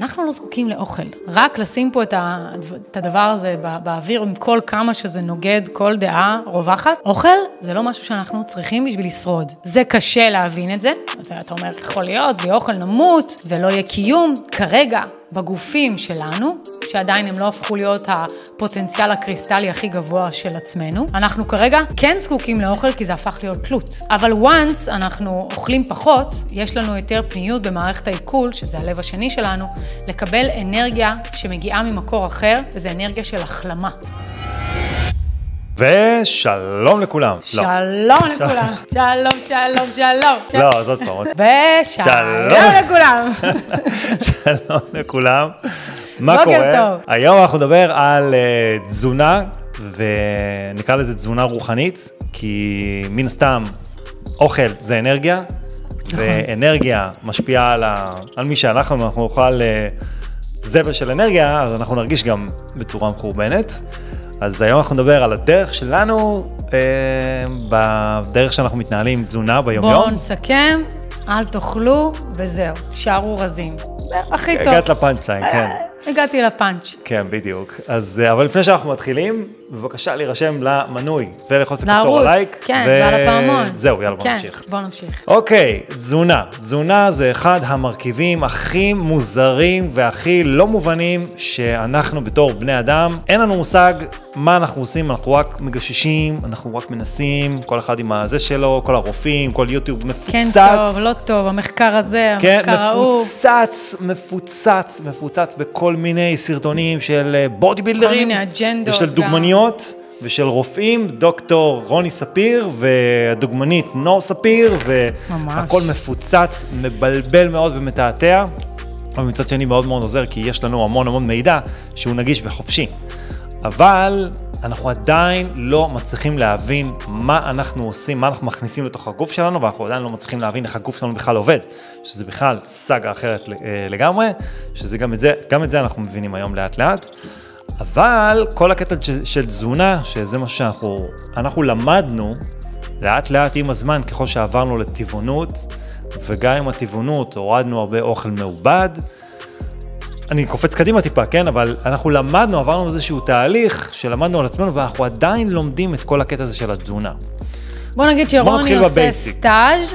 אנחנו לא זקוקים לאוכל. רק לשים פה את, הדבר הזה בא, באוויר עם כל כמה שזה נוגד כל דעה רווחת, אוכל זה לא משהו שאנחנו צריכים בשביל לשרוד. זה קשה להבין את זה. אתה אומר, יכול להיות, בלי אוכל נמות ולא יהיה קיום. כרגע, בגופים שלנו, שעדיין הם לא הפכו להיות הפוטנציאל הקריסטלי הכי גבוה של עצמנו. אנחנו כרגע כן זקוקים לאוכל כי זה הפך להיות תלות. אבל once אנחנו אוכלים פחות, יש לנו יותר פניות במערכת העיכול, שזה הלב השני שלנו, לקבל אנרגיה שמגיעה ממקור אחר, וזה אנרגיה של החלמה. ושלום לכולם. שלום לכולם. שלום, שלום, שלום. לא, זאת פעם. ושלום לכולם. שלום לכולם. מה בוקר קורה? טוב. היום אנחנו נדבר על uh, תזונה, ונקרא לזה תזונה רוחנית, כי מן הסתם אוכל זה אנרגיה, ואנרגיה משפיעה על, ה... על מי שאנחנו, אנחנו נאכל uh, זבל של אנרגיה, אז אנחנו נרגיש גם בצורה מחורבנת. אז היום אנחנו נדבר על הדרך שלנו, אה, בדרך שאנחנו מתנהלים עם תזונה ביום-יום. בואו נסכם, אל תאכלו וזהו, תישארו רזים. הכי טוב. הגעת לפאנצ' ליין, כן. הגעתי לפאנץ'. כן, בדיוק. אז, אה, אבל לפני שאנחנו מתחילים, בבקשה להירשם למנוי וללחוץ לכפתור הלייק. כן, ו- ועל הפעמון. זהו, יאללה, בוא כן, נמשיך. בואו נמשיך. אוקיי, תזונה. תזונה זה אחד המרכיבים הכי מוזרים והכי לא מובנים שאנחנו בתור בני אדם, אין לנו מושג מה אנחנו עושים, אנחנו רק מגששים, אנחנו רק מנסים, כל אחד עם הזה שלו, כל הרופאים, כל יוטיוב מפוצץ. כן טוב, לא טוב, המחקר הזה, כן, המחקר ההוא. מפוצץ, מפוצץ, מפוצץ בכל מיני סרטונים של אה, בודי בילדרים. מיני אג'נדות ושל גם. דוגמניות. ושל רופאים, דוקטור רוני ספיר והדוגמנית נור ספיר. והכל מפוצץ, מבלבל מאוד ומתעתע, אבל מצד שני מאוד מאוד עוזר, כי יש לנו המון המון מידע שהוא נגיש וחופשי. אבל אנחנו עדיין לא מצליחים להבין מה אנחנו עושים, מה אנחנו מכניסים לתוך הגוף שלנו, ואנחנו עדיין לא מצליחים להבין איך הגוף שלנו בכלל עובד, שזה בכלל סאגה אחרת אה, לגמרי, שזה גם את זה, גם את זה אנחנו מבינים היום לאט לאט. אבל כל הקטע של- של תזונה, שזה משהו שאנחנו אנחנו למדנו לאט לאט עם הזמן, ככל שעברנו לטבעונות, וגם עם הטבעונות הורדנו הרבה אוכל מעובד. אני קופץ קדימה טיפה, כן? אבל אנחנו למדנו, עברנו איזשהו תהליך שלמדנו על עצמנו, ואנחנו עדיין לומדים את כל הקטע הזה של התזונה. בוא נגיד שרוני עושה בבייסיק. סטאז'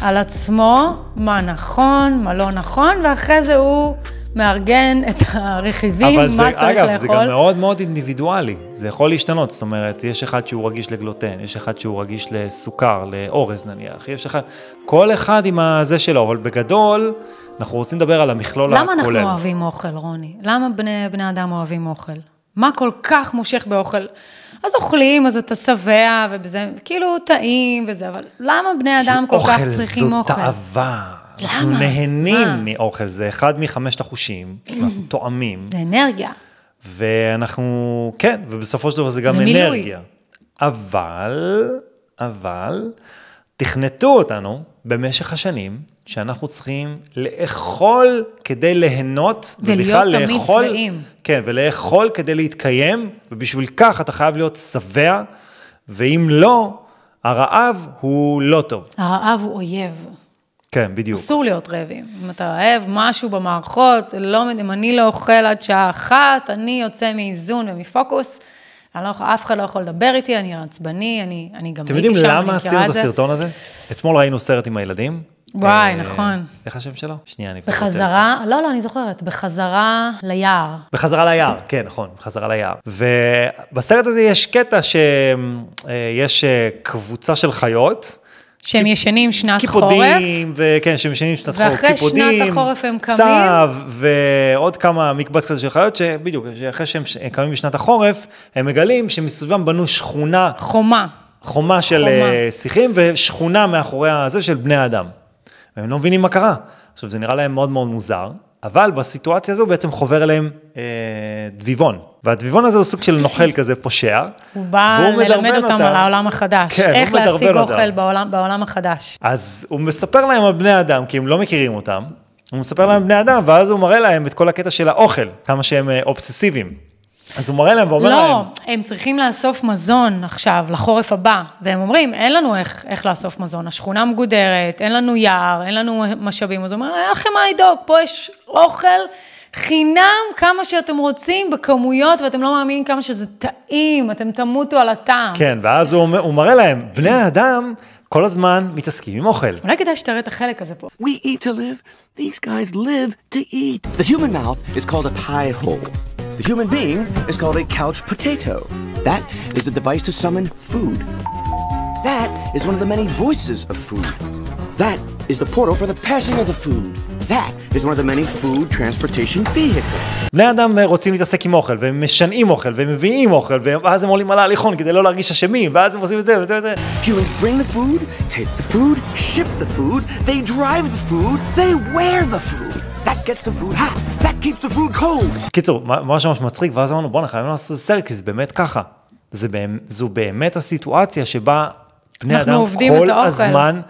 על עצמו, מה נכון, מה לא נכון, ואחרי זה הוא מארגן את הרכיבים, אבל מה זה, צריך אגב, לאכול. זה גם מאוד מאוד אינדיבידואלי, זה יכול להשתנות, זאת אומרת, יש אחד שהוא רגיש לגלוטן, יש אחד שהוא רגיש לסוכר, לאורז נניח, יש אחד, כל אחד עם הזה שלו, אבל בגדול, אנחנו רוצים לדבר על המכלול למה הכולל. אנחנו אוהבים אוכל, רוני? למה בני, בני אדם אוהבים אוכל? מה כל כך מושך באוכל? אז אוכלים, אז אתה שבע, ובזה, כאילו טעים וזה, אבל למה בני אדם כל כך צריכים אוכל אוכל? זאת תאווה. אנחנו? נהנים מה? מאוכל, זה אחד מחמשת החושים, אנחנו טועמים, זה אנרגיה. ואנחנו, כן, ובסופו של דבר זה גם זה מילוי. אנרגיה. אבל, אבל, תכנתו אותנו במשך השנים, שאנחנו צריכים לאכול כדי ליהנות, ולהיות ובכלל תמיד לאכול, שבעים. כן, ולאכול כדי להתקיים, ובשביל כך אתה חייב להיות שבע, ואם לא, הרעב הוא לא טוב. הרעב הוא אויב. כן, בדיוק. אסור להיות רעבים. אם אתה רעב משהו במערכות, לא, אם אני לא אוכל עד שעה אחת, אני יוצא מאיזון ומפוקוס. אני לא, אף אחד לא יכול לדבר איתי, אני עצבני, אני, אני גם אתם הייתי יודעים שם, אני למה מכירה עשינו את את זה. הסרטון הזה? אתמול ראינו סרט עם הילדים. וואי, אה, נכון. איך השם שלו? שנייה, אני... בחזרה, לא, לא, אני זוכרת, בחזרה ליער. בחזרה ליער, כן, נכון, בחזרה ליער. ובסרט הזה יש קטע שיש קבוצה של חיות. שהם ישנים שנת חורף, קיפודים, וכן, שהם ישנים שנת חורף, ואחרי קיפודים, שנת החורף הם קמים. צב, ועוד כמה מקבץ כזה של חיות, שבדיוק, שאחרי שהם קמים בשנת החורף, הם מגלים שמסביבם בנו שכונה, חומה. חומה של. אה, שיחים, ושכונה מאחורי הזה של בני אדם. והם לא מבינים מה קרה. עכשיו, זה נראה להם מאוד מאוד מוזר, אבל בסיטואציה הזו בעצם חובר אליהם אה, דביבון. והדביבון הזה הוא סוג של נוכל כזה פושע. הוא בא ללמד אותם על העולם החדש. כן, איך להשיג אותם. אוכל בעולם, בעולם החדש. אז הוא מספר להם על בני אדם, כי הם לא מכירים אותם. הוא מספר להם על בני אדם, ואז הוא מראה להם את כל הקטע של האוכל, כמה שהם אה, אובססיביים. אז הוא מראה להם ואומר לא, להם, הם צריכים לאסוף מזון עכשיו, לחורף הבא, והם אומרים, אין לנו איך, איך לאסוף מזון, השכונה מגודרת, אין לנו יער, אין לנו משאבים, אז הוא אומר, אין לכם מה לדאוג, פה יש אוכל חינם כמה שאתם רוצים, בכמויות, ואתם לא מאמינים כמה שזה טעים, אתם תמותו על הטעם. כן, ואז הוא, אומר- הוא מראה להם, בני האדם כל הזמן מתעסקים עם אוכל. אולי כדאי שתראה את החלק הזה פה. We eat to live. These guys live to eat. The human mouth is called a pie hole. The human being is called a couch potato. That is the device to summon food. That is one of the many voices of food. That is the portal for the passing of the food. That is one of the many food transportation vehicles. בני אדם אה, רוצים להתעסק עם אוכל, והם משנעים אוכל, והם מביאים אוכל, ואז הם עולים על ההליכון כדי לא להרגיש אשמים, ואז הם עושים את זה וזה וזה. Humans bring the food, take the food, ship the food, they drive the food, they wear the food. That gets the food hot. That keeps the food cold. קיצור, ממש ממש מצחיק, ואז אמרנו, בואנה, חייבים לעשות סרט, כי זה באמת ככה. זה באמת, זו באמת הסיטואציה שבה בני אדם כל. הזמן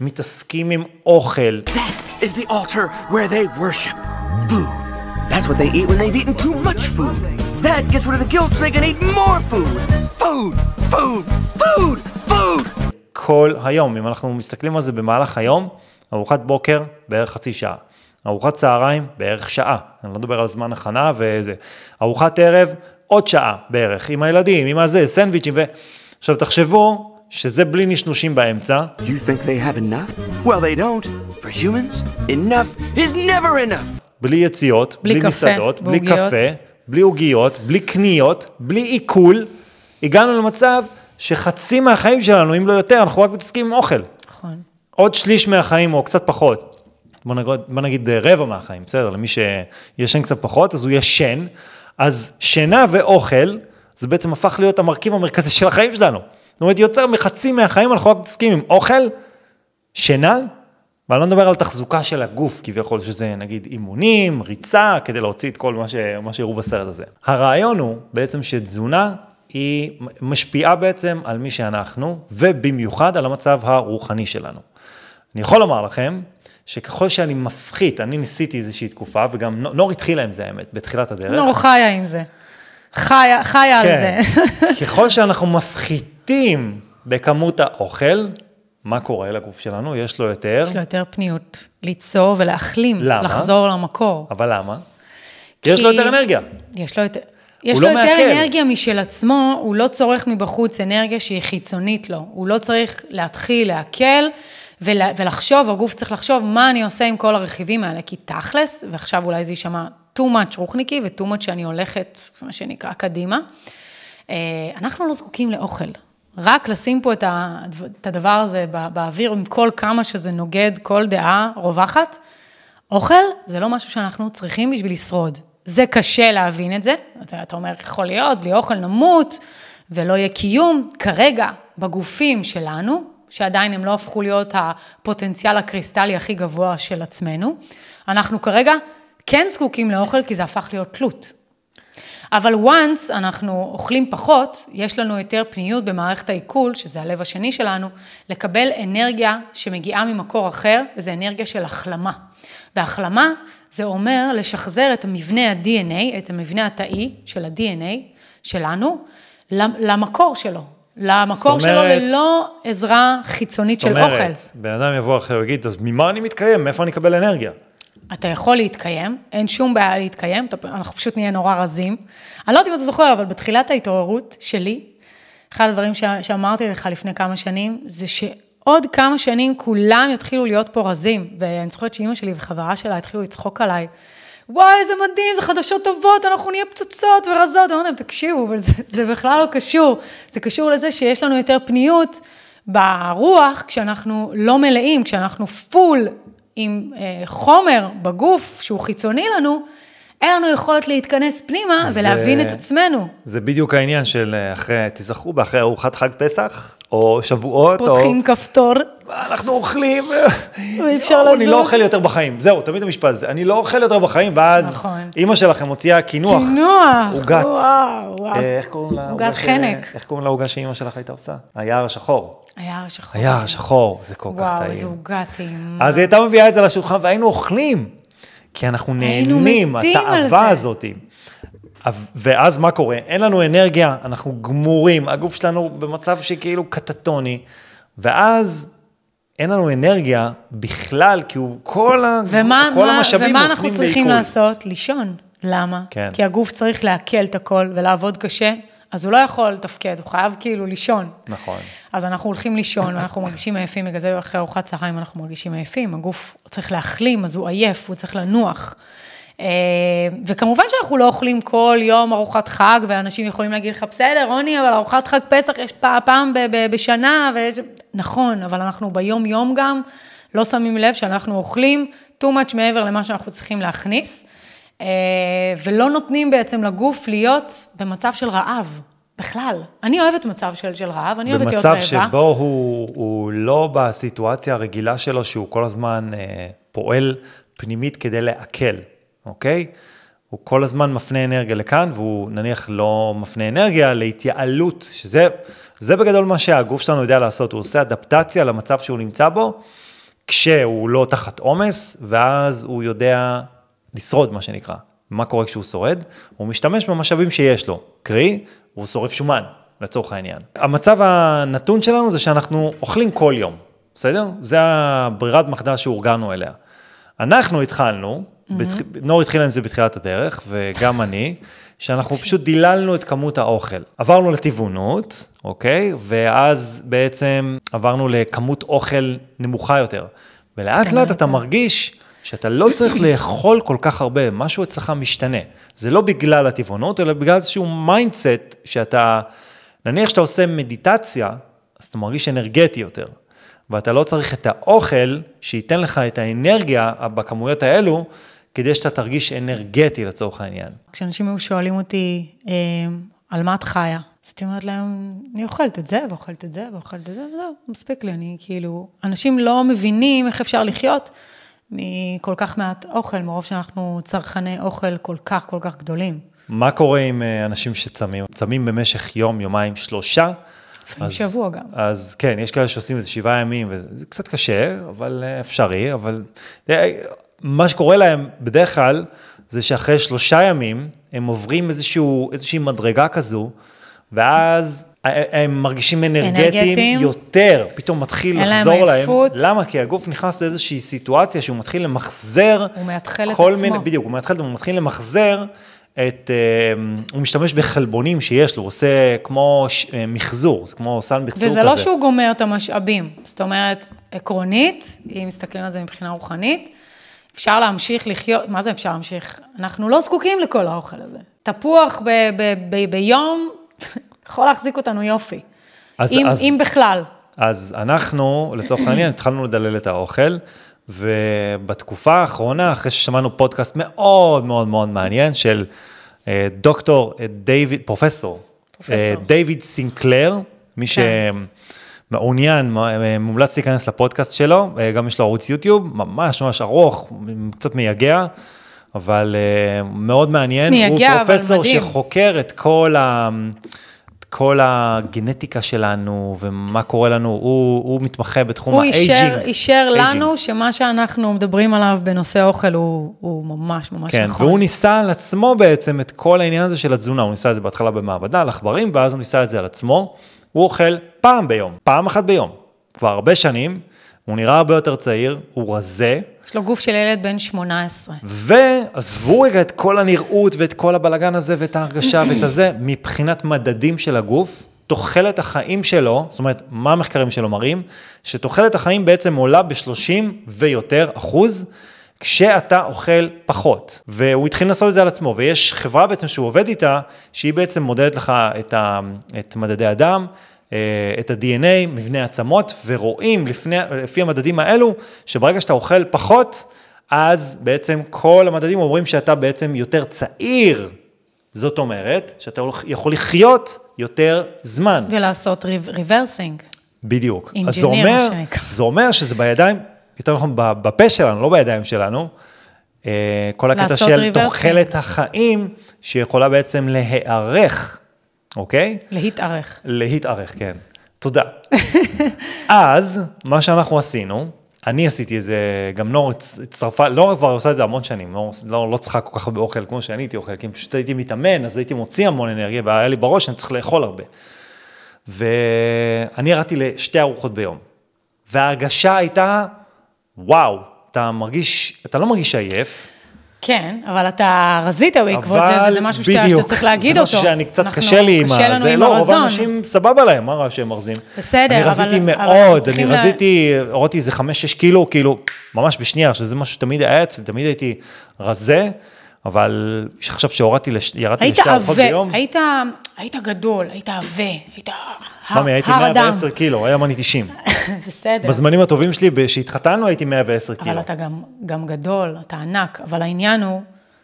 מתעסקים עם אוכל. That is the altar where they worship food. That's what they eat when they've eaten too much food. That gets rid of the guilt so they can eat more food. Food, food, food, food. כל היום, אם אנחנו מסתכלים על זה במהלך היום, ארוחת בוקר בערך חצי שעה, ארוחת צהריים בערך שעה, אני לא מדבר על זמן הכנה וזה, ארוחת ערב עוד שעה בערך, עם הילדים, עם הזה, סנדוויצ'ים ו... עכשיו תחשבו שזה בלי נשנושים באמצע, You think they have enough? Well, they don't. For humans, enough is never enough. בלי יציאות, בלי בלי, קפה מסעדות, בלי. קפה, בלי עוגיות, בלי קניות, בלי עיכול, הגענו למצב שחצי מהחיים שלנו, אם לא יותר, אנחנו רק מתעסקים עם אוכל. נכון. עוד שליש מהחיים או קצת פחות, בוא נגיד, בוא נגיד אה, רבע מהחיים, בסדר, למי שישן קצת פחות, אז הוא ישן, אז שינה ואוכל, זה בעצם הפך להיות המרכיב המרכזי של החיים שלנו. זאת אומרת, יותר מחצי מהחיים אנחנו רק מתעסקים עם אוכל, שינה, ואני לא מדבר על תחזוקה של הגוף, כביכול שזה נגיד אימונים, ריצה, כדי להוציא את כל מה, ש... מה שהראו בסרט הזה. הרעיון הוא בעצם שתזונה היא משפיעה בעצם על מי שאנחנו, ובמיוחד על המצב הרוחני שלנו. אני יכול לומר לכם, שככל שאני מפחית, אני ניסיתי איזושהי תקופה, וגם נו- נור התחילה עם זה האמת, בתחילת הדרך. נור חיה עם זה. חיה, חיה על זה. כן. ככל שאנחנו מפחיתים בכמות האוכל, מה קורה לגוף שלנו? יש לו יותר, יש לו יותר פניות ליצור ולהחלים, למה? לחזור למקור. אבל למה? כי יש לו יותר אנרגיה. יש לו, יותר- יש הוא לו לא יותר מעכל. אנרגיה משל עצמו, הוא לא צורך מבחוץ אנרגיה שהיא חיצונית לו. הוא לא צריך להתחיל לעכל ולחשוב, הגוף צריך לחשוב מה אני עושה עם כל הרכיבים האלה, כי תכלס, ועכשיו אולי זה יישמע too much רוחניקי ו-too much שאני הולכת, מה שנקרא, קדימה. אה, אנחנו לא זקוקים לאוכל. רק לשים פה את, הדבר הזה בא- באוויר, עם כל כמה שזה נוגד כל דעה רווחת, אוכל זה לא משהו שאנחנו צריכים בשביל לשרוד. זה קשה להבין את זה. אתה, אתה אומר, יכול להיות, בלי אוכל נמות ולא יהיה קיום. כרגע, בגופים שלנו, שעדיין הם לא הפכו להיות הפוטנציאל הקריסטלי הכי גבוה של עצמנו, אנחנו כרגע כן זקוקים לאוכל כי זה הפך להיות תלות. אבל once אנחנו אוכלים פחות, יש לנו יותר פניות במערכת העיכול, שזה הלב השני שלנו, לקבל אנרגיה שמגיעה ממקור אחר, וזה אנרגיה של החלמה. והחלמה זה אומר לשחזר את המבנה ה-DNA, את המבנה התאי של ה-DNA שלנו, למקור שלו. למקור זאת שלו אומרת- ללא עזרה חיצונית של זאת אוכל. אומרת, בן אדם יבוא אחר ויגיד, אז ממה אני מתקיים? מאיפה אני אקבל אנרגיה? אתה יכול להתקיים, אין שום בעיה להתקיים, אנחנו פשוט נהיה נורא רזים. אני לא יודעת אם אתה זוכר, אבל בתחילת ההתעוררות שלי, אחד הדברים ש- שאמרתי לך לפני כמה שנים, זה שעוד כמה שנים כולם יתחילו להיות פה רזים. ואני זוכרת שאימא שלי וחברה שלה התחילו לצחוק עליי. וואי, איזה מדהים, זה חדשות טובות, אנחנו נהיה פצוצות ורזות. אמרתי להם, תקשיבו, אבל זה, זה בכלל לא קשור. זה קשור לזה שיש לנו יותר פניות ברוח כשאנחנו לא מלאים, כשאנחנו פול עם אה, חומר בגוף שהוא חיצוני לנו, אין לנו יכולת להתכנס פנימה זה- ולהבין את עצמנו. זה בדיוק העניין של אה, אחרי, תיזכרו באחרי ארוחת חג פסח, או שבועות, פותחים או... כפתור, אנחנו אוכלים, ואי אפשר יואו, אני לזוז. לא אוכל יותר בחיים. זהו, תמיד המשפט הזה, אני לא אוכל יותר בחיים, ואז נכון. אימא שלכם מוציאה קינוח. קינוח, עוגת. וואו, וואו. אה, איך קוראים לה? עוגת חנק. איך קוראים לעוגה שאימא שלך הייתה עושה? היער השחור. היער השחור. היער השחור, זה כל כך וואו, טעים. איזה עוגה טעימה. אז היא הייתה מביאה את זה לשולחן והיינו אוכלים, כי אנחנו נהנים, התאווה. הזאת. ואז מה קורה? אין לנו אנרגיה, אנחנו גמורים, הגוף שלנו במצב שכאילו קטטוני, ואז אין לנו אנרגיה בכלל, כי הוא כל, ה... ומה, כל מה, המשאבים ומה אנחנו צריכים. לעשות? לישון. למה? כן. כי הגוף צריך לעכל את הכל ולעבוד קשה, אז הוא לא יכול לתפקד, הוא חייב כאילו לישון. נכון. אז אנחנו הולכים לישון, ואנחנו מרגישים עייפים, בגלל זה אחרי ארוחת צהריים אנחנו מרגישים עייפים, הגוף צריך להחלים, אז הוא עייף, הוא צריך לנוח. אה, וכמובן שאנחנו לא אוכלים כל יום ארוחת חג, ואנשים יכולים להגיד לך, בסדר, רוני, אבל ארוחת חג פסח יש פע- פעם ב- ב- בשנה, ויש... נכון, אבל אנחנו ביום-יום גם לא שמים לב שאנחנו אוכלים too much מעבר למה שאנחנו צריכים להכניס, ולא נותנים בעצם לגוף להיות במצב של רעב. בכלל. אני אוהבת מצב של, של רעב, אני אוהבת להיות רעבה. במצב שבו הוא, הוא לא בסיטואציה הרגילה שלו, שהוא כל הזמן אה, פועל פנימית כדי לעכל, אוקיי? הוא כל הזמן מפנה אנרגיה לכאן, והוא נניח לא מפנה אנרגיה להתייעלות, שזה זה בגדול מה שהגוף שלנו יודע לעשות, הוא עושה אדפטציה למצב שהוא נמצא בו, כשהוא לא תחת עומס, ואז הוא יודע לשרוד, מה שנקרא. מה קורה כשהוא שורד? הוא משתמש במשאבים שיש לו, קרי, הוא שורף שומן, לצורך העניין. המצב הנתון שלנו זה שאנחנו אוכלים כל יום, בסדר? זה הברירת מחדל שהורגלנו אליה. אנחנו התחלנו, mm-hmm. בתח... נור התחילה עם זה בתחילת הדרך, וגם אני, שאנחנו פשוט דיללנו את כמות האוכל. עברנו לטבעונות, אוקיי? ואז בעצם עברנו לכמות אוכל נמוכה יותר. ולאט לאט אתה מרגיש שאתה לא צריך לאכול כל כך הרבה, משהו אצלך משתנה. זה לא בגלל הטבעונות, אלא בגלל איזשהו mindset שאתה, נניח שאתה עושה מדיטציה, אז אתה מרגיש אנרגטי יותר. ואתה לא צריך את האוכל שייתן לך את האנרגיה בכמויות האלו, כדי שאתה תרגיש אנרגטי לצורך העניין. כשאנשים היו שואלים אותי, אה, על מה את חיה? אז הייתי אומרת להם, אני אוכלת את זה, ואוכלת את זה, ואוכלת את זה, וזהו, מספיק לי, אני כאילו... אנשים לא מבינים איך אפשר לחיות מכל כך מעט אוכל, מרוב שאנחנו צרכני אוכל כל כך, כל כך גדולים. מה קורה עם אה, אנשים שצמים? צמים במשך יום, יומיים, שלושה. לפעמים שבוע גם. אז כן, יש כאלה שעושים איזה שבעה ימים, וזה קצת קשה, אבל אה, אפשרי, אבל אה, מה שקורה להם בדרך כלל, זה שאחרי שלושה ימים, הם עוברים איזשהו, איזושהי מדרגה כזו, ואז הם מרגישים אנרגטיים, אנרגטיים. יותר, פתאום מתחיל לחזור להם. עייפות. למה? כי הגוף נכנס לאיזושהי סיטואציה שהוא מתחיל למחזר. הוא מאתחל את עצמו. מיני, בדיוק, הוא מאתחל, הוא מתחיל למחזר את, אה, הוא משתמש בחלבונים שיש לו, הוא עושה כמו ש- אה, מחזור, זה כמו סל מחזור כזה. וזה לא שהוא גומר את המשאבים. זאת אומרת, עקרונית, אם מסתכלים על זה מבחינה רוחנית, אפשר להמשיך לחיות, מה זה אפשר להמשיך? אנחנו לא זקוקים לכל האוכל הזה. תפוח ב- ב- ב- ביום יכול להחזיק אותנו יופי. אז- אם, אז- אם בכלל. אז אנחנו, לצורך העניין, התחלנו לדלל את האוכל, ובתקופה האחרונה, אחרי ששמענו פודקאסט מאוד מאוד מאוד מעניין של אה, דוקטור אה, דיוויד, פרופסור, פרופסור. אה, דיוויד סינקלר, מי כן. שמעוניין, מומלץ להיכנס לפודקאסט שלו, גם יש לו ערוץ יוטיוב, ממש ממש ארוך, קצת מייגע. אבל מאוד מעניין, מייגע, הוא פרופסור. שחוקר את כל ה... כל הגנטיקה שלנו ומה קורה לנו, הוא, הוא מתמחה בתחום הוא ה aging. אישר, אישר aging. לנו שמה שאנחנו מדברים עליו בנושא אוכל הוא, הוא ממש ממש כן, נכון. והוא ניסה על עצמו בעצם את כל העניין הזה של התזונה, הוא ניסה את זה בהתחלה במעבדה, על עכברים, ואז הוא ניסה את זה על עצמו. הוא אוכל פעם ביום, פעם אחת ביום, כבר הרבה שנים, הוא נראה הרבה יותר צעיר, הוא רזה, יש לו גוף של ילד בן 18. ועזבו רגע את כל הנראות ואת כל הבלגן הזה ואת ההרגשה ואת הזה, מבחינת מדדים של הגוף, תוחלת החיים שלו, זאת אומרת, מה המחקרים שלו מראים? שתוחלת החיים בעצם עולה ב-30 ויותר אחוז, כשאתה אוכל פחות. והוא התחיל לעשות את זה על עצמו, ויש חברה בעצם שהוא עובד איתה, שהיא בעצם מודדת לך את, ה, את מדדי הדם, את ה-DNA, מבנה עצמות, ורואים לפני, לפי המדדים האלו, שברגע שאתה אוכל פחות, אז בעצם כל המדדים אומרים שאתה בעצם יותר צעיר. זאת אומרת, שאתה יכול לחיות יותר זמן. ולעשות ריברסינג. בדיוק. אז זה אומר. זה אומר שזה בידיים, יותר נכון, בפה שלנו, לא בידיים שלנו, אה, כל הקטע של. תוחלת החיים, שיכולה בעצם להיערך, אוקיי? להתארך. להתארך, כן. תודה. אז, מה שאנחנו עשינו, אני עשיתי את זה, גם נור הצ- הצטרפה, נור כבר עושה את זה המון שנים, נור לא, לא צריכה כל כך הרבה אוכל כמו שאני הייתי אוכל, כי פשוט הייתי מתאמן, אז הייתי מוציא המון אנרגיה, והיה לי בראש שאני צריך לאכול הרבה. ואני ירדתי לשתי ארוחות ביום, וההרגשה הייתה, וואו, אתה מרגיש, אתה לא מרגיש עייף, כן, אבל אתה רזית בעקבות זה, אבל וזה משהו שאתה, בדיוק, שאתה צריך להגיד זה אותו. משהו שאני קצת אנחנו- קשה לי עם קשה זה עם לא, רוב הרזון. האנשים סבבה להם, מה רע שהם מרזים? בסדר, אני אבל- רזיתי אבל מאוד, אני צריכים לה- רזיתי, הורדתי איזה 5-6 קילו, כאילו, ממש בשנייה, שזה משהו שתמיד היה אצלי, תמיד הייתי רזה, אבל עכשיו שהורדתי, לש- ירדתי לשתי ארוחות ביום, היית, היית גדול, היית עבה, היית ממי, הייתי הר אדם. 110 קילו, היום אני 90. בסדר. בזמנים הטובים שלי, כשהתחתנו הייתי 110 קילו. אבל אתה גם, גם גדול, אתה ענק, אבל העניין הוא,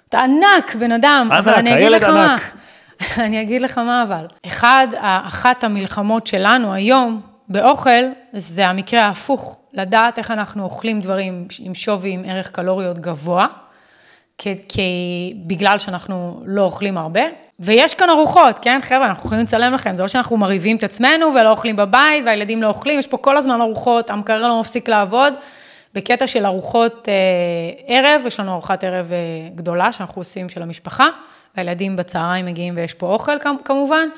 אתה ענק, בן אדם, ענק, אבל אני אגיד לך מה, ענק. אני אגיד לך מה אבל, אחד, אחת המלחמות שלנו היום באוכל, זה המקרה ההפוך, לדעת איך אנחנו אוכלים דברים עם שווי, עם ערך קלוריות גבוה, כי, כי בגלל שאנחנו לא אוכלים הרבה, ויש כאן ארוחות, כן, חבר'ה, אנחנו יכולים לצלם לכם, זה לא שאנחנו מרהיבים את עצמנו ולא אוכלים בבית, והילדים לא אוכלים, יש פה כל הזמן ארוחות, המקרר לא מפסיק לעבוד. בקטע של ארוחות אה, ערב, יש לנו ארוחת ערב אה, גדולה שאנחנו עושים של המשפחה, והילדים בצהריים מגיעים ויש פה אוכל כמ- כמובן,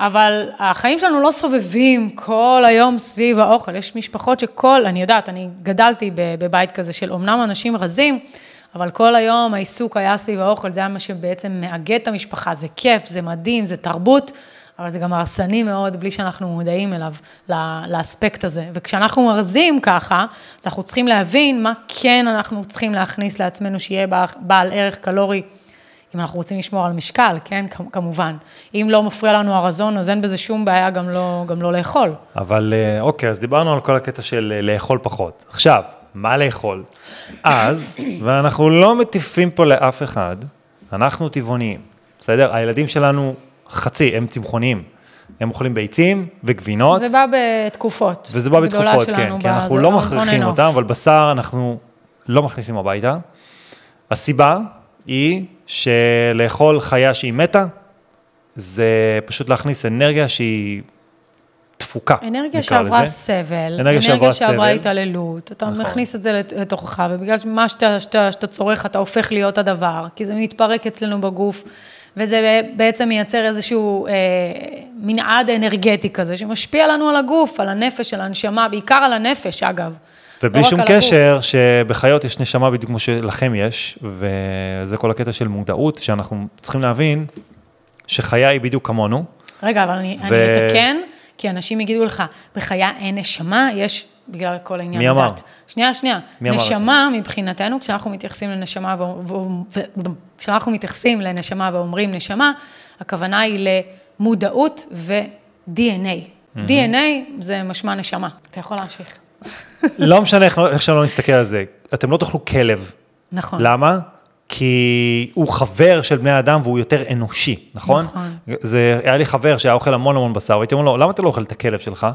אבל החיים שלנו לא סובבים כל היום סביב האוכל, יש משפחות שכל, אני יודעת, אני גדלתי בבית כזה של אומנם אנשים רזים, אבל כל היום העיסוק היה סביב האוכל, זה היה מה שבעצם מאגד את המשפחה, זה כיף, זה מדהים, זה תרבות, אבל זה גם הרסני מאוד, בלי שאנחנו מודעים אליו, לאספקט הזה. וכשאנחנו מרזים ככה, אז אנחנו צריכים להבין מה כן אנחנו צריכים להכניס לעצמנו, שיהיה בעל- ערך קלורי, אם אנחנו רוצים לשמור על משקל, כן, כמובן. אם לא מפריע לנו הרזון, אז אין בזה שום בעיה גם לא, גם לא לאכול. אבל אה, אוקיי, אז דיברנו על כל הקטע של אה, לאכול פחות. עכשיו, מה לאכול? אז, ואנחנו לא מטיפים פה לאף אחד, אנחנו טבעוניים, בסדר? הילדים שלנו חצי, הם צמחוניים. הם אוכלים ביצים וגבינות. זה בא בתקופות. וזה בא בתקופות, כן, כי אנחנו בזה, לא מכריחים. אותם, אבל בשר אנחנו לא מכניסים הביתה. הסיבה היא שלאכול חיה שהיא מתה, זה פשוט להכניס אנרגיה שהיא תפוקה, אנרגיה שעברה לזה. סבל, אנרגיה שעברה שעברה סבל. התעללות, אתה נכון. מכניס את זה לת- לתוכך, ובגלל שמה שאתה, שאתה, שאתה צורך, אתה הופך להיות הדבר, כי זה מתפרק אצלנו בגוף, וזה בעצם מייצר איזשהו אה, מנעד אנרגטי כזה, שמשפיע לנו על הגוף, על הנפש, על הנשמה, בעיקר על הנפש, אגב. ובלי לא שום על הגוף. קשר שבחיות יש נשמה בדיוק כמו שלכם יש, וזה כל הקטע של מודעות, שאנחנו צריכים להבין שחיה היא בדיוק כמונו. רגע, אבל אני, ו- אני אתקן, כי אנשים יגידו לך, בחיה אין נשמה, יש, בגלל כל העניין מי אמר? הדת. שנייה, שנייה. מי אמר את זה? נשמה, מבחינתנו, כשאנחנו מתייחסים לנשמה, ו- ו- כשאנחנו מתייחסים לנשמה ואומרים נשמה, הכוונה היא למודעות ו-DNA. DNA זה משמע נשמה. אתה יכול להמשיך. לא משנה איך, איך שלא נסתכל על זה, אתם לא תאכלו כלב. נכון. למה? כי הוא חבר של בני אדם והוא יותר אנושי, נכון? נכון. זה, היה לי חבר שהיה אוכל המון המון בשר, והייתי אומר לו, למה אתה לא אוכל את הכלב שלך?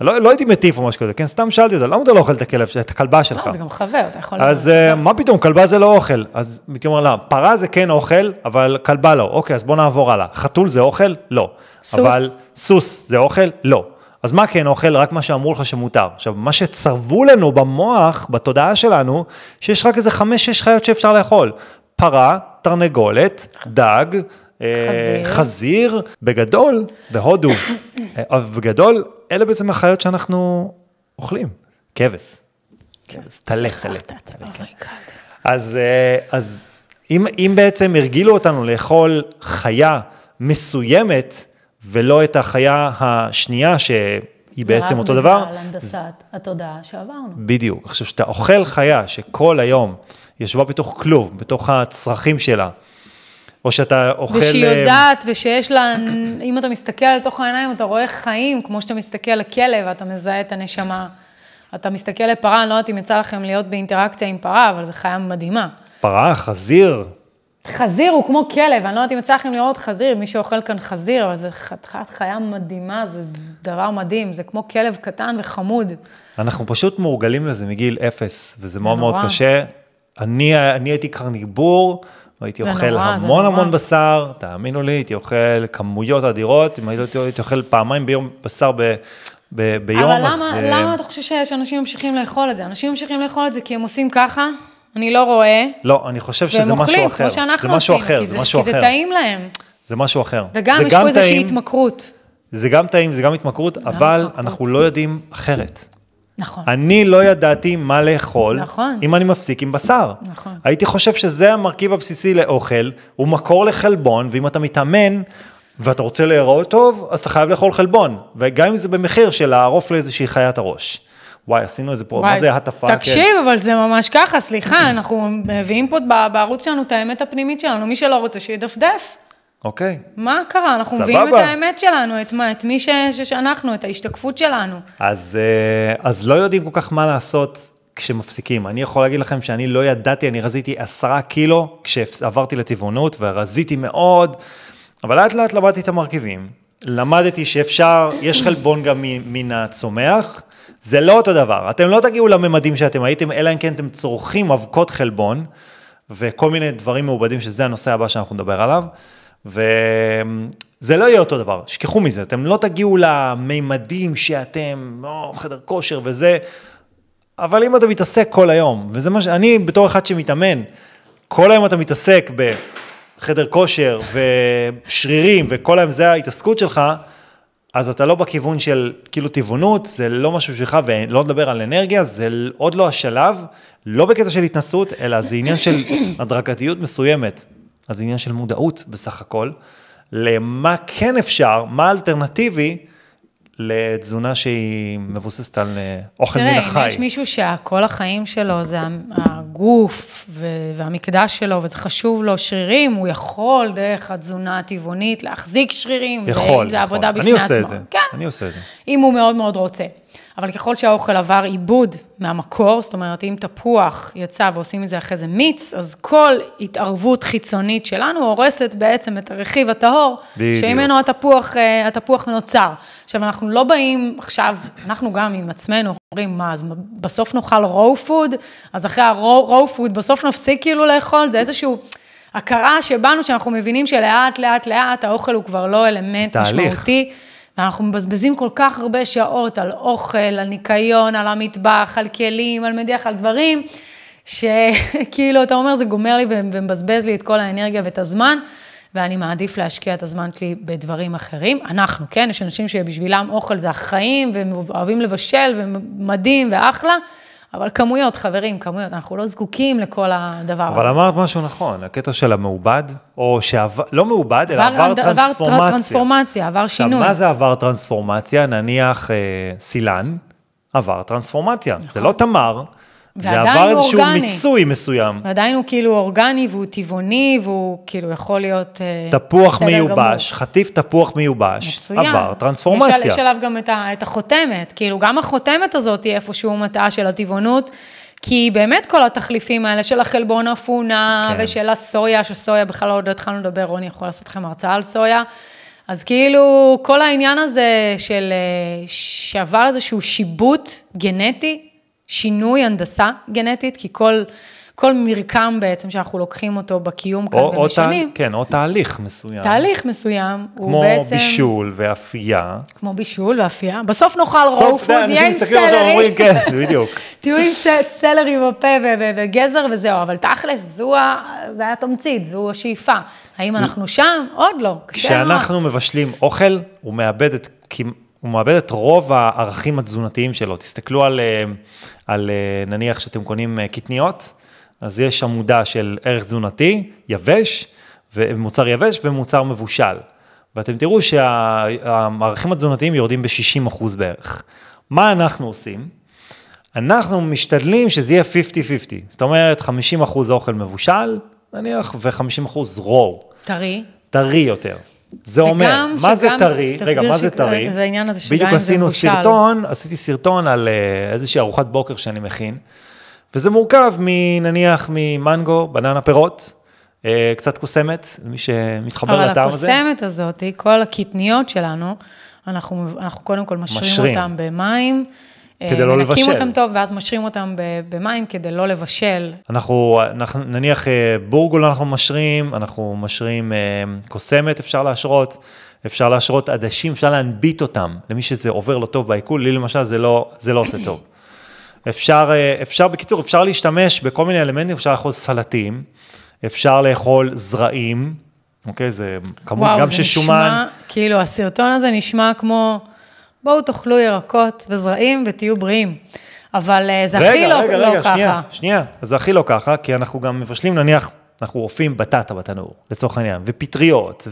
לא, לא הייתי מטיף או משהו כזה, כן, סתם שאלתי אותו, למה אתה לא אוכל את הכלב, את הכלבה שלך? לא, זה גם חבר, אתה יכול... אז לראות. אה, מה פתאום, כלבה זה לא אוכל. אז הייתי אומר לה, פרה זה כן אוכל, אבל כלבה לא. אוקיי, אז בוא נעבור הלאה. חתול זה אוכל? לא. סוס? אבל סוס זה אוכל? לא. אז מה כן אוכל? רק מה שאמרו לך שמותר. עכשיו, מה שצרבו לנו במוח, בתודעה שלנו, שיש רק איזה חמש-שש חיות שאפשר לאכול. פרה, תרנגולת, דג, אה, חזיר. חזיר, בגדול, בהודו, אה, בגדול, אלה בעצם החיות שאנחנו אוכלים. כבש. כבש, טלה, טלה. אתה- Oh. אז, אה, אז אם, אם בעצם הרגילו אותנו לאכול חיה מסוימת, ולא את החיה השנייה שהיא בעצם אותו דבר, זה רק בגלל הנדסת התודעה שעברנו. בדיוק. עכשיו, כשאתה אוכל חיה שכל היום ישבה בתוך כלוב, בתוך הצרכים שלה, או שאתה אוכל... ושהיא אה, יודעת, ושיש לה, אם אתה מסתכל על תוך העיניים, אתה רואה חיים, כמו שאתה מסתכל לכלב, אתה מזהה את הנשמה. אתה מסתכל לפרה, אני לא יודעת אם יצא לכם להיות באינטראקציה עם פרה, אבל זו חיה מדהימה. פרה, חזיר, חזיר הוא כמו כלב, אני לא יודעת אם יצא לכם לראות חזיר, מי שאוכל כאן חזיר, אבל זו חתיכת חיה מדהימה, זה דבר מדהים, זה כמו כלב קטן וחמוד. אנחנו פשוט מורגלים לזה מגיל אפס, וזה מאוד מאוד. קשה. אני, אני הייתי קרניבור, והייתי זה אוכל נורא, זה המון. המון בשר, תאמינו לי, הייתי אוכל כמויות אדירות, אם הייתי, הייתי אוכל פעמיים ביום בשר ב- ביום, אבל אז... למה, אה, למה אתה חושב שיש אנשים ממשיכים לאכול את זה? אנשים ממשיכים לאכול את זה כי הם עושים ככה, אני לא רואה, לא, אני חושב והם שזה משהו אוכלים, אחר. כמו שאנחנו זה משהו אחר, כי זה משהו כי אחר. זה טעים להם. זה משהו אחר. וגם יש פה איזושהי התמכרות. זה גם טעים, זה גם התמכרות, אבל. אנחנו לא יודעים אחרת. נכון. אני לא ידעתי מה לאכול, נכון. אם אני מפסיק עם בשר. נכון. הייתי חושב שזה המרכיב הבסיסי לאוכל, הוא מקור לחלבון, ואם אתה מתאמן ואתה רוצה להיראות טוב, אז אתה חייב לאכול חלבון, וגם אם זה במחיר של לערוף לאיזושהי חיית הראש. וואי, עשינו איזה פה, מה זה הטפה? כן. תקשיב, אבל זה ממש ככה, סליחה, אנחנו מביאים פה בערוץ שלנו את האמת הפנימית שלנו, מי שלא רוצה שידפדף. אוקיי. מה קרה? אנחנו סבבה. מביאים את האמת שלנו, את מה, את מי ש- שאנחנו, את ההשתקפות שלנו. אז, אה, אז לא יודעים כל כך מה לעשות כשמפסיקים. אני יכול להגיד לכם שאני לא ידעתי, אני רזיתי עשרה קילו כשעברתי לטבעונות, ורזיתי מאוד, אבל לאט לאט למדתי את המרכיבים. למדתי שאפשר, יש חלבון גם מן הצומח, זה לא אותו דבר. אתם לא תגיעו לממדים שאתם הייתם, אלא אם כן אתם צורכים אבקות חלבון, וכל מיני דברים מעובדים, שזה הנושא הבא שאנחנו נדבר עליו. וזה לא יהיה אותו דבר, שכחו מזה, אתם לא תגיעו למימדים שאתם, או, חדר כושר וזה, אבל אם אתה מתעסק כל היום, וזה מה שאני בתור אחד שמתאמן, כל היום אתה מתעסק בחדר כושר ושרירים, וכל היום זה ההתעסקות שלך, אז אתה לא בכיוון של כאילו טבעונות, זה לא משהו שלך, ולא לדבר על אנרגיה, זה עוד לא השלב, לא בקטע של התנסות, אלא זה עניין של הדרגתיות מסוימת. אז זה עניין של מודעות בסך הכל, למה כן אפשר, מה האלטרנטיבי לתזונה שהיא מבוססת על אה, אוכל מן תראה, החי. אם יש מישהו שכל החיים שלו זה הגוף והמקדש שלו, וזה חשוב לו שרירים, הוא יכול דרך התזונה הטבעונית להחזיק שרירים. יכול, זה, יכול. זה עבודה בפני אני עצמו. עושה את זה, כן. אני עושה את זה. אם הוא מאוד מאוד רוצה. אבל ככל שהאוכל עבר עיבוד מהמקור, זאת אומרת, אם תפוח יצא ועושים מזה אחרי זה מיץ, אז כל התערבות חיצונית שלנו הורסת בעצם את הרכיב הטהור, בדיוק. שממנו התפוח, אה, התפוח נוצר. עכשיו, אנחנו לא באים עכשיו, אנחנו גם עם עצמנו אומרים, מה, אז בסוף נאכל raw food, אז אחרי ה raw food בסוף נפסיק כאילו לאכול, זה איזשהו... הכרה שבנו, שאנחנו מבינים שלאט, לאט, לאט, האוכל הוא כבר לא אלמנט תהליך. ואנחנו מבזבזים כל כך הרבה שעות על אוכל, על ניקיון, על המטבח, על כלים, על מדיח, על דברים, שכאילו, אתה אומר, זה גומר לי ומבזבז לי את כל האנרגיה ואת הזמן, ואני מעדיף להשקיע את הזמן שלי בדברים אחרים. אנחנו, כן, יש אנשים שבשבילם אוכל זה החיים, והם אוהבים לבשל, ומדהים ואחלה, אבל כמויות, חברים, כמויות, אנחנו לא זקוקים לכל הדבר הזה. אבל אמרת משהו נכון, הקטע של המעובד, או שעבר, לא מעובד, אלא עבר עבר טרנספורמציה. טרנספורמציה, עבר עכשיו, שינוי. מה זה עבר טרנספורמציה? נניח אה, סילן, עבר טרנספורמציה. זה לא תמר, זה עבר איזשהו אורגני. מיצוי מסוים. ועדיין הוא כאילו אורגני והוא טבעוני והוא כאילו יכול להיות... אה, תפוח מיובש, גמור. חטיף תפוח מיובש, מצוין. עבר טרנספורמציה. יש עליו גם את, ה, את החותמת, כאילו גם החותמת הזאת היא איפשהו מטעה של הטבעונות, כי באמת כל התחליפים האלה של החלבון אפונה כן. ושל הסויה, שסויה בכלל עוד לא התחלנו לדבר, רוני יכול לעשות לכם הרצאה על סויה. אז כאילו, כל העניין הזה של, אה, שעבר איזשהו שיבוט גנטי, שינוי הנדסה גנטית, כי כל, כל מרקם בעצם שאנחנו לוקחים אותו בקיום כאן או, או, תה, ומשנים, כן, או תהליך מסוים. תהליך מסוים, הוא כמו בעצם... בישול ואפייה. כמו בישול ואפייה. בסוף נאכל רואו פוד, אנשים נהיה עם מסתכלים עכשיו סלרי. ואומרים, כן, בדיוק. תהיו עם סלרי בפה וגזר וזהו, אבל תכלס, זו ה... זה היה תמצית, זו השאיפה. האם אנחנו שם? עוד לא. כשאנחנו מבשלים אוכל, הוא מאבד את, הוא מאבד את רוב הערכים התזונתיים שלו. תסתכלו על, אה, על אה, נניח שאתם קונים אה, קטניות, אז יש עמודה של ערך תזונתי, יבש, ומוצר יבש ומוצר מבושל. ואתם תראו שהערכים התזונתיים יורדים ב-60% בערך. מה אנחנו עושים? אנחנו משתדלים שזה יהיה 50-50, זאת אומרת 50% אוכל מבושל, נניח, ו-50% raw. טרי. טרי יותר. זה אומר, וגם מה זה שגם- טרי? רגע, מה זה ש- טרי? זה העניין הזה שגם בדיוק אם זה עשינו מבושל. סרטון, עשיתי סרטון על אה, איזושהי ארוחת בוקר שאני מכין, וזה מורכב מנניח ממנגו, בננה פירות, אה, קצת כוסמת, מי שמתחבר אבל לטעם הזה. הכוסמת הזאת, כל הקטניות שלנו, אנחנו, אנחנו קודם כל משרים, משרים. אותם במים. כדי לא מנקים לבשל. אותם טוב, ואז משרים אותם במים כדי לא לבשל. אנחנו, אנחנו נניח אה, בורגול אנחנו משרים, אנחנו משרים אה, קוסמת אפשר להשרות, אפשר להשרות עדשים, אפשר להנביט אותם, למי שזה עובר לא טוב בעיכול, לי למשל זה לא, זה לא עושה טוב. אפשר, אה, אפשר, בקיצור, אפשר להשתמש בכל מיני אלמנטים, אפשר לאכול סלטים, אפשר לאכול זרעים, אוקיי? זה כמות וואו, גם זה של נשמע, שומן. כאילו, הסרטון הזה נשמע כמו, בואו תאכלו ירקות וזרעים ותהיו בריאים. אבל אה, זה הכי לא, רגע, לא רגע, ככה. שנייה, שנייה, אז זה הכי לא ככה, כי אנחנו גם מבשלים, נניח, אנחנו אופים בטטה בתנור, לצורך העניין, ופטריות,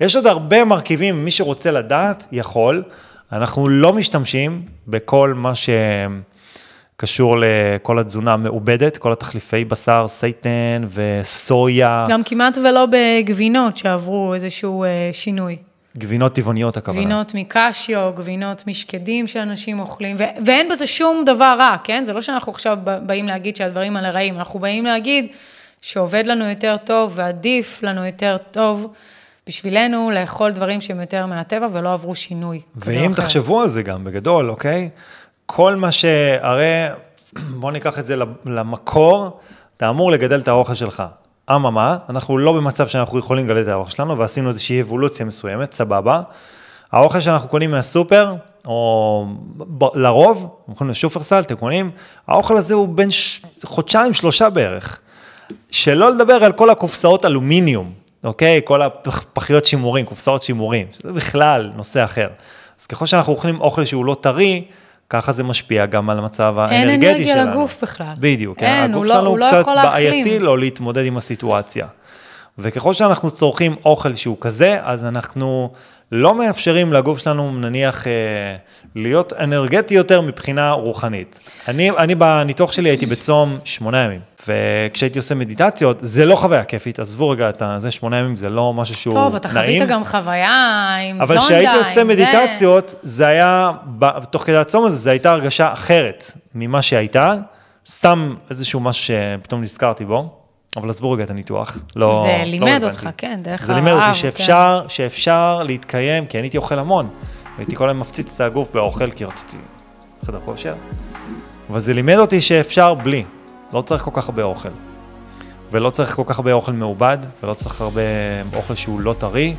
ויש עוד הרבה מרכיבים, מי שרוצה לדעת, יכול. אנחנו לא משתמשים בכל מה שקשור לכל התזונה המעובדת, כל התחליפי בשר, סייטן וסויה, גם כמעט ולא בגבינות שעברו איזשהו אה, שינוי. גבינות טבעוניות הכוונה. גבינות מקשיו, גבינות משקדים שאנשים אוכלים, ו- ואין בזה שום דבר רע, כן? זה לא שאנחנו עכשיו באים להגיד שהדברים האלה רעים, אנחנו באים להגיד שעובד לנו יותר טוב ועדיף לנו יותר טוב בשבילנו לאכול דברים שהם יותר מהטבע ולא עברו שינוי. ואם. תחשבו על זה גם בגדול, אוקיי? כל מה שהרי, בואו ניקח את זה למקור, אתה אמור לגדל את האוכל שלך. אממה, אנחנו לא במצב שאנחנו יכולים לגדל את האוכל שלנו, ועשינו איזושהי אבולוציה מסוימת, סבבה. האוכל שאנחנו קונים מהסופר, או ב- לרוב, אנחנו קונים לשופרסל, אתם קונים, האוכל הזה הוא בין ש... חודשיים, שלושה בערך. שלא לדבר על כל הקופסאות אלומיניום, אוקיי? כל הפחיות שימורים, קופסאות שימורים, שזה בכלל נושא אחר. אז ככל שאנחנו אוכלים אוכל שהוא לא טרי, ככה זה משפיע גם על המצב אין האנרגטי אנרגיה שלנו. לגוף בכלל. בדיוק, אין, הגוף הוא לא- שלנו הוא לא קצת להחלים. בעייתי לא להתמודד עם הסיטואציה. וככל שאנחנו צורכים אוכל שהוא כזה, אז אנחנו לא מאפשרים לגוף שלנו, נניח, אה, להיות אנרגטי יותר מבחינה רוחנית. אני, אני בניתוח שלי הייתי בצום שמונה ימים, וכשהייתי עושה מדיטציות, זה לא חוויה כיפית, עזבו רגע את זה, שמונה ימים זה לא משהו שהוא נעים. טוב, אתה חווית גם חוויה עם אבל זונדה, כשהייתי עושה עם זה. מדיטציות, זה היה, תוך כדי הצום הזה, זו הייתה הרגשה אחרת ממה שהייתה, סתם איזשהו משהו שפתאום נזכרתי בו, אבל עזבו רגע את הניתוח, לא זה לא לימד רלוונטי. אותך, כן, דרך זה לימד הרעב, אותי כן. שאפשר, שאפשר להתקיים, כי אני הייתי אוכל המון, הייתי כל היום מפציץ את הגוף באוכל, כי רציתי חדר כושר, אבל זה לימד אותי שאפשר בלי, לא צריך כל כך הרבה אוכל. ולא צריך כל כך הרבה אוכל מעובד, ולא צריך הרבה אוכל שהוא לא טרי,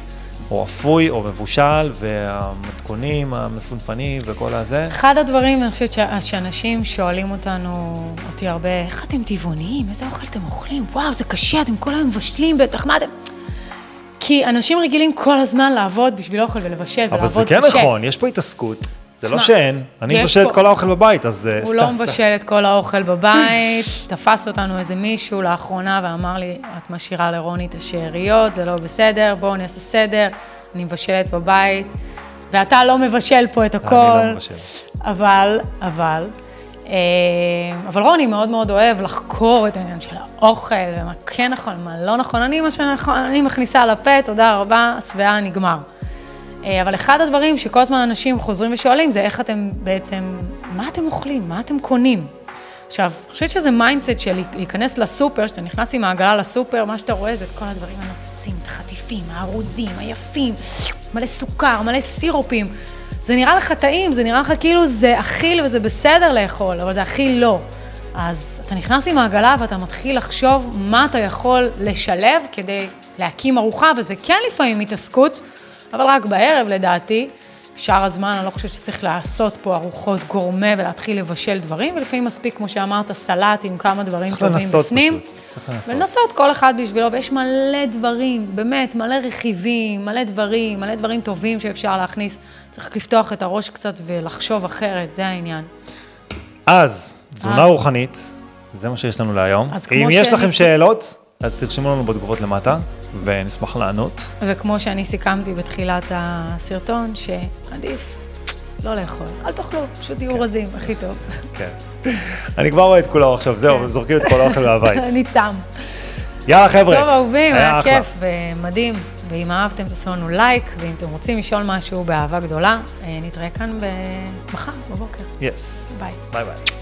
או אפוי, או מבושל, והמתכונים המפונפנים וכל הזה. אחד הדברים, אני חושבת ש- שאנשים שואלים אותנו, אותי הרבה, איך אתם טבעוניים? איזה אוכל אתם אוכלים? וואו, זה קשה, אתם כל היום מבשלים, בטח, מה אתם... כי אנשים רגילים כל הזמן לעבוד בשביל אוכל ולבשל ולעבוד אבל קשה. זה כן נכון, יש פה התעסקות. זה לא שאין, אני מבשל את כל האוכל בבית, אז אה, הוא לא. מבשל את כל האוכל בבית, תפס אותנו איזה מישהו לאחרונה ואמר לי, את משאירה לרוני את השאריות, זה לא בסדר, בואו נעשה סדר, אני מבשלת בבית, ואתה לא מבשל פה את הכל. אני לא מבשל. אבל, אבל, אה, אבל רוני מאוד מאוד אוהב לחקור את העניין של האוכל, ומה כן נכון, מה לא נכון. אני, מה שנכון, אני מכניסה לפה, תודה רבה, השבעה נגמר. אה, אבל אחד הדברים שכל הזמן אנשים חוזרים ושואלים זה איך אתם בעצם, מה אתם אוכלים, מה אתם קונים. עכשיו, אני חושבת שזה mindset של להיכנס לסופר, שאתה נכנס עם העגלה לסופר, מה שאתה רואה זה את כל הדברים הנוצצים, החטיפים, הארוזים, היפים, מלא סוכר, מלא סירופים. זה נראה לך טעים, זה נראה לך כאילו זה אכיל וזה בסדר לאכול, אבל זה אכיל לא. אז אתה נכנס עם העגלה ואתה מתחיל לחשוב מה אתה יכול לשלב כדי להקים ארוחה, וזה כן לפעמים התעסקות, אבל רק בערב לדעתי. שאר הזמן אני לא חושבת שצריך לעשות פה ארוחות גורמה ולהתחיל לבשל דברים, ולפעמים מספיק, כמו שאמרת, סלט עם כמה דברים צריך טובים לנסות בפנים. פשוט, צריך לנסות. ולנסות כל אחד בשבילו, ויש מלא דברים, באמת, מלא רכיבים, מלא דברים, מלא דברים טובים שאפשר להכניס. צריך לפתוח את הראש קצת ולחשוב אחרת, זה העניין. אז, תזונה אז. רוחנית, זה מה שיש לנו להיום. אם יש לכם ס- שאלות, אז תרשמו לנו בתגובות למטה, ונשמח לענות. וכמו שאני סיכמתי בתחילת הסרטון, שעדיף לא לאכול, אל תאכלו, פשוט תהיו רזים, הכי טוב. כן. אני כבר רואה את כולו עכשיו, זהו, זורקים את כל האוכל מהבית. אני צם. יאללה חבר'ה. טוב, אהובים, היה. כיף ומדהים. ואם אהבתם, תעשו לנו לייק, ואם אתם רוצים לשאול משהו באהבה גדולה, אה, נתראה כאן מחר בבוקר. Yes. ביי. ביי ביי.